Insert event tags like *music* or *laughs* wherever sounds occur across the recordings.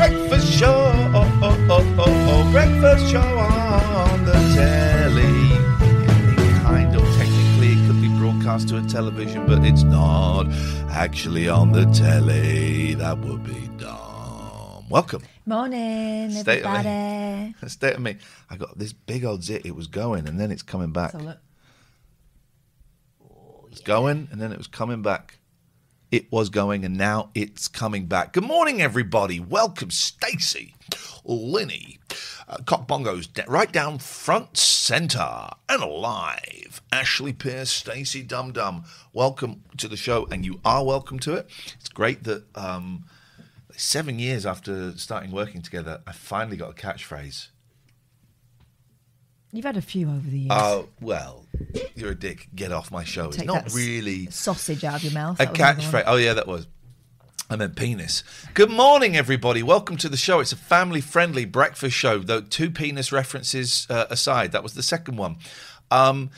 Breakfast show, oh, oh, oh, oh, oh. breakfast show on the telly. Kind of technically it could be broadcast to a television, but it's not actually on the telly. That would be dumb. Welcome. Morning, State of me. everybody. *laughs* State of me. I got this big old zit. It was going, and then it's coming back. So look, It's going, and then it was coming back. It was going, and now it's coming back. Good morning, everybody. Welcome, Stacey, Linny, uh, Bongos, da- right down front center and alive. Ashley Pierce, Stacey Dum Dum. Welcome to the show, and you are welcome to it. It's great that um, seven years after starting working together, I finally got a catchphrase. You've had a few over the years. Oh well, you're a dick. Get off my show. It's not really sausage out of your mouth. a catchphrase. Oh yeah, that was. I meant penis. Good morning, everybody. Welcome to the show. It's a family-friendly breakfast show. Though two penis references uh, aside, that was the second one. Um,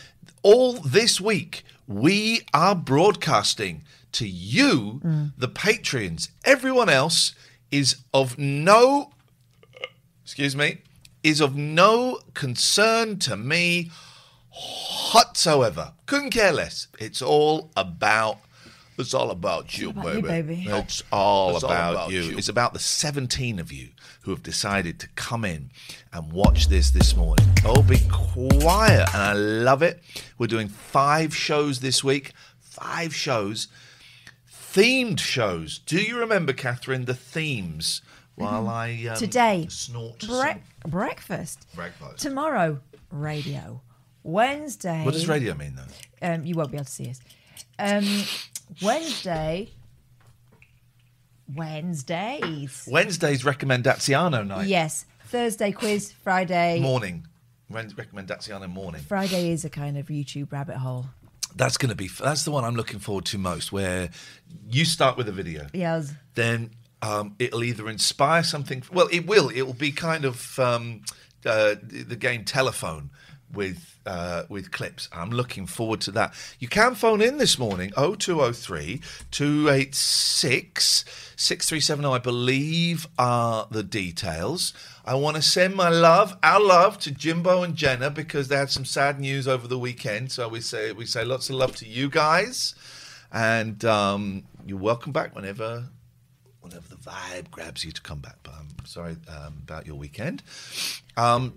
all this week, we are broadcasting to you, Mm. the Patreons. Everyone else is of no excuse me, is of no concern to me whatsoever. Couldn't care less. It's all about. It's all about you, about you, baby. baby. It's all, It's all about, about you. you. It's about the 17 of you who have decided to come in and watch this this morning. Oh, be quiet. And I love it. We're doing five shows this week. Five shows themed shows. Do you remember, Catherine, the themes? While I um, Mm-hmm. Today, snort Bre- breakfast. Breakfast. Tomorrow, radio. Wednesday. What does radio mean, though? Um, you won't be able to see us. Um, Wednesday. Wednesdays. Wednesday's Recommendaziano night. Yes. Thursday quiz. Friday. Morning. Recommendaziano morning. Friday is a kind of YouTube rabbit hole. That's going to be. That's the one I'm looking forward to most. Where you start with a video, Yes. then um, it'll either inspire something. Well, it will. It will be kind of um, uh, the game telephone with uh, with clips. I'm looking forward to that. You can phone in this morning 0203 286 6370. I believe are the details. I want to send my love, our love, to Jimbo and Jenna because they had some sad news over the weekend. So we say we say lots of love to you guys, and um, you're welcome back whenever whenever the vibe grabs you to come back. But I'm sorry um, about your weekend. Um,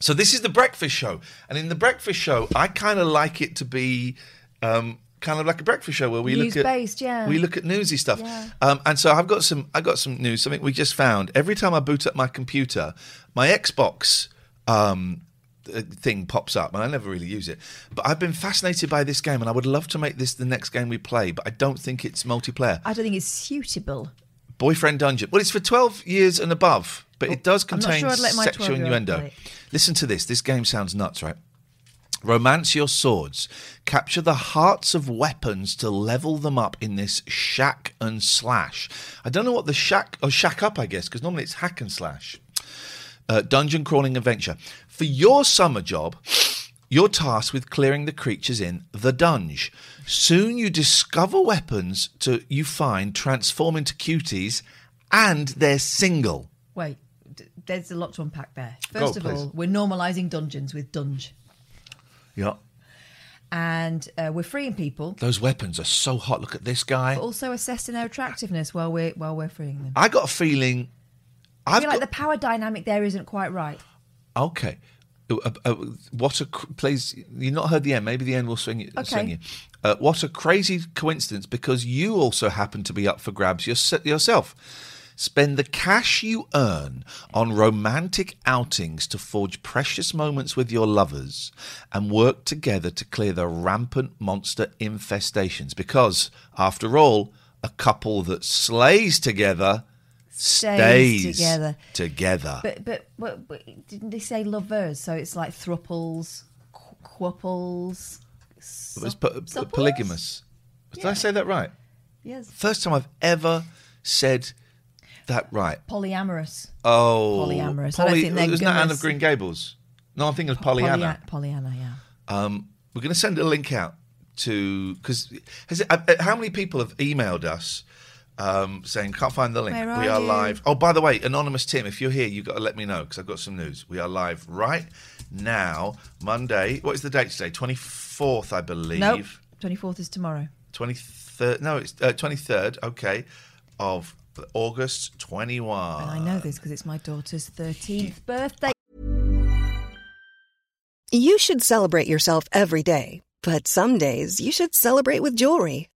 so this is the breakfast show, and in the breakfast show, I kind of like it to be um, kind of like a breakfast show where we look at News-based, yeah. we look at newsy stuff. Yeah. Um, and so I've got some I got some news. Something we just found. Every time I boot up my computer, my Xbox. Um, uh, thing pops up and I never really use it. But I've been fascinated by this game and I would love to make this the next game we play, but I don't think it's multiplayer. I don't think it's suitable. Boyfriend Dungeon. Well, it's for 12 years and above, but it does contain sure I'd let my sexual innuendo. Listen to this. This game sounds nuts, right? Romance your swords. Capture the hearts of weapons to level them up in this shack and slash. I don't know what the shack or shack up, I guess, because normally it's hack and slash. Uh, dungeon crawling adventure. For your summer job, you're tasked with clearing the creatures in the dunge. Soon you discover weapons to you find transform into cuties, and they're single. Wait, d- there's a lot to unpack there. Go, First of please. all, we're normalising dungeons with dunge. Yeah. and uh, we're freeing people, Those weapons are so hot. Look at this guy. but also assessing their attractiveness while we're while we're freeing them. I got a feeling. I I've feel like got, the power dynamic there isn't quite right. Okay. Uh, uh, uh, what a please! You've not heard the end. Maybe the end will swing you. Okay. Swing you. Uh, what a crazy coincidence! Because you also happen to be up for grabs yourse- yourself. Spend the cash you earn on romantic outings to forge precious moments with your lovers, and work together to clear the rampant monster infestations. Because, after all, a couple that slays together Stays stays, together. Together. But, but but but didn't they say lovers? So it's like thruples, qu- quapples. It was po- supples? polygamous. Did I say that right? Yes, First time I've ever said that right. polyamorous. Oh, Polyamorous. I don't think they're Isn't that Anne of Green Gables? No, I'm thinking of Pollyanna. Polya- Pollyanna, yeah. Um, we're going to send a link out to because has it, how many people have emailed us um, saying can't find the link? Where we are are live. Oh, by the way, anonymous Tim, if you're here, you've got to let me know because I've got some news. We are live right now, Monday. What is the date today? Twenty fourth, I believe. Nope. Twenty fourth is tomorrow. 23rd no it's uh, 23rd okay of august 21 And I know this because it's my daughter's thirteenth birthday. You should celebrate yourself every day, but some days you should celebrate with jewelry.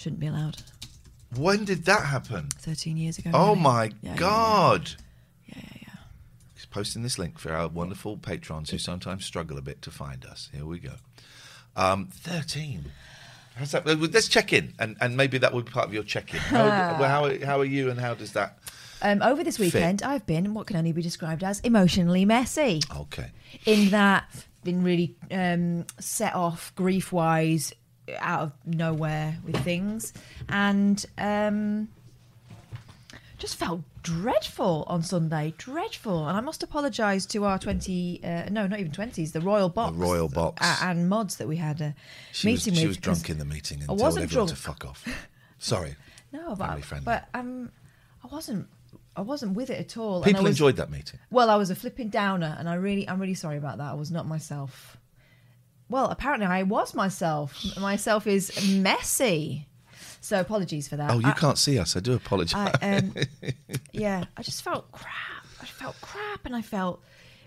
shouldn't be allowed. when did that happen Thirteen years ago. oh maybe. my Yeah, yeah, yeah. god Yeah, yeah, yeah. He's posting this link for our wonderful patrons who sometimes struggle a bit to find us here we go um 13 How's that? Let's check in, and, and maybe that would be part of your check-in. How, *laughs* how, how are you, and how does that? Um, over this weekend, I've been what can only be described as emotionally messy. Okay, In that, been really um, set off grief wise out of nowhere with things, and um, just felt dreadful on Sunday. Dreadful, and I must apologise to our twenty, uh, no, not even twenties, the Royal Box, Royal Box. uh, and mods that we had a she was, meeting she with. was drunk in the meeting and I told wasn't everyone drunk. to fuck off. Sorry, *laughs* No, but but um, I wasn't. I wasn't with it at all. and I people was- enjoyed that meeting. Well, I was a flipping downer, and I really, I'm really sorry about that. I was not myself. Well, apparently, I was myself. Myself is messy. So apologies for that. Oh, you I- can't see us. I do apologise. I, um, *laughs* yeah, I just felt crap. I felt crap, and I felt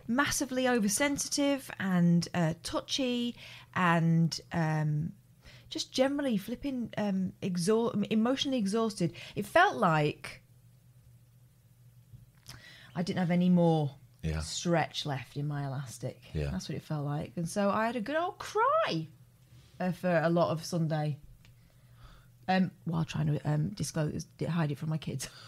massively oversensitive and uh, touchy, and um, just generally flipping um, exhaust, emotionally exhausted. It felt like I didn't have any more Yeah. stretch left in my elastic. Yeah. that's what it felt like, and so I had a good old cry uh, for a lot of Sunday um, while trying to um, disclose, hide it from my kids. *laughs*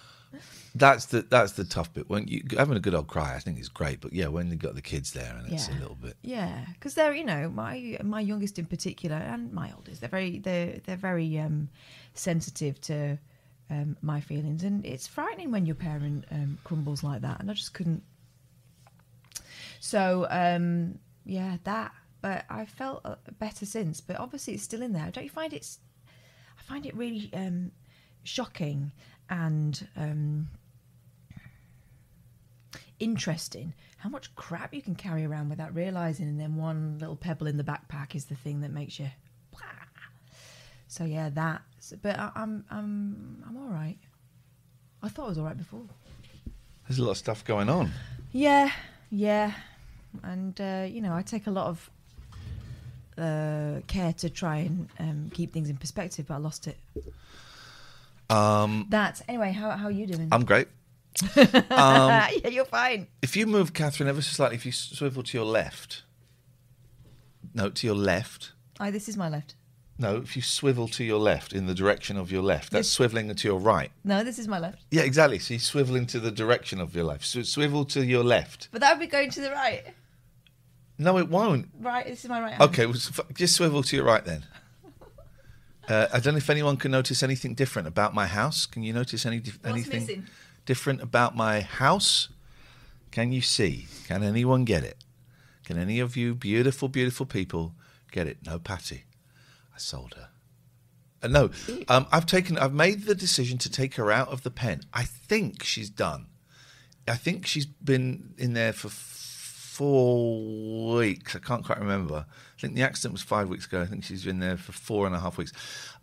That's the that's the tough bit. When you having a good old cry, I think is great. But yeah, when you got the kids there and it's Yeah. a little bit. Yeah, because they're you know my my youngest in particular and my oldest they're very they're they're very um, sensitive to um, my feelings and it's frightening when your parent um, crumbles like that and I just couldn't. So um, yeah, that. but I felt uh, better since. But obviously, it's still in there. Don't you find it's? I find it really um, shocking and um, interesting how much crap you can carry around without realizing, and then one little pebble in the backpack is the thing that makes you. So yeah, that. But I, I'm I'm I'm all right. I thought I was all right before. There's a lot of stuff going on. Yeah, yeah, and uh, you know, I take a lot of uh, care to try and um, keep things in perspective, but I lost it. Um, That anyway. How how are you doing? I'm great. *laughs* yeah, you're fine. If you move, Catherine, ever so slightly, if you swivel to your left, no, to your left. Oh, this is my left. No, if you swivel to your left in the direction of your left, that's swiveling to your right. No, this is my left. Yeah, exactly. So you swivel into the direction of your left. So swivel to your left. But that would be going to the right. No, it won't. Right. This is my right. hand. Okay, well, just swivel to your right then. *laughs* Uh, I don't know if anyone can notice anything different about my house. Can you notice any dif- What's anything missing? different about my house? Can you see? Can anyone get it? Can any of you beautiful, beautiful people get it? No, Patty. I sold her. Uh, no, um, I've taken. I've made the decision to take her out of the pen. I think she's done. I think she's been in there for four weeks. I can't quite remember. I think the accident was five weeks ago. I think she's been there for four and a half weeks.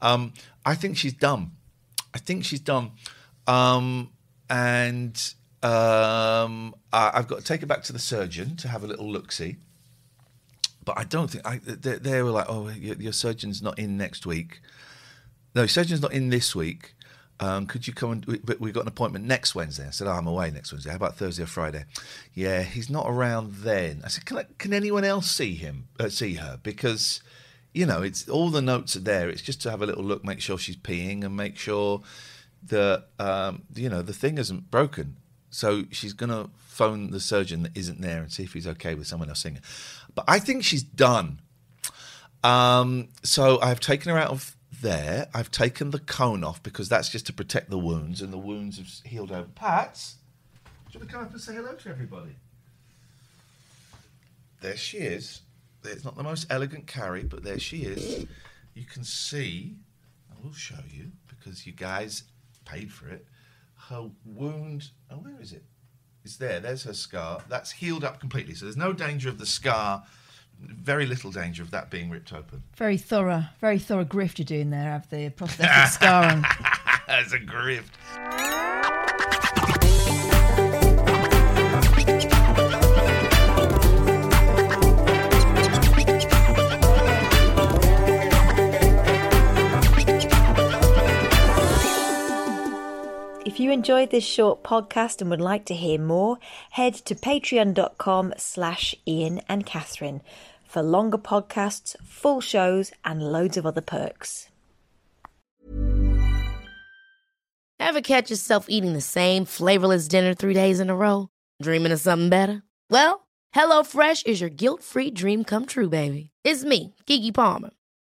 Um, I think she's done. I think she's done. Um, and um, I, I've got to take her back to the surgeon to have a little look see. But I don't think I, they, they were like, oh, your, your surgeon's not in next week. No, surgeon's not in this week. Um, could you come and? we- But we've got an appointment next Wednesday. I said, oh, I'm away next Wednesday. How about Thursday or Friday? Yeah, he's not around then. I said, can, I, can anyone else see him? Uh, see her? Because, you know, it's all the notes are there. It's just to have a little look, make sure she's peeing, and make sure that um, you know the thing isn't broken. So she's gonna phone the surgeon that isn't there and see if he's okay with someone else seeing her. But I think she's done. Um, so I've taken her out of there. I've taken the cone off because that's just to protect the wounds, and the wounds have healed over. Pat, do you want to come up and say hello to everybody? There she is. It's not the most elegant carry, but there she is. You can see, I will show you because you guys paid for it. Her wound, oh, where is it? It's there. There's her scar. That's healed up completely. So there's no danger of the scar, very little danger of that being ripped open. Very thorough, very thorough grift you're doing there. Have the prosthetic scar on. As *laughs* a grift. You enjoyed this short podcast and would like to hear more, head to patreon.com slash Ian and Catherine for longer podcasts, full shows, and loads of other perks. Ever catch yourself eating the same flavorless dinner three days in a row? Dreaming of something better? Well, HelloFresh is your guilt-free dream come true, baby. It's me, Keke Palmer.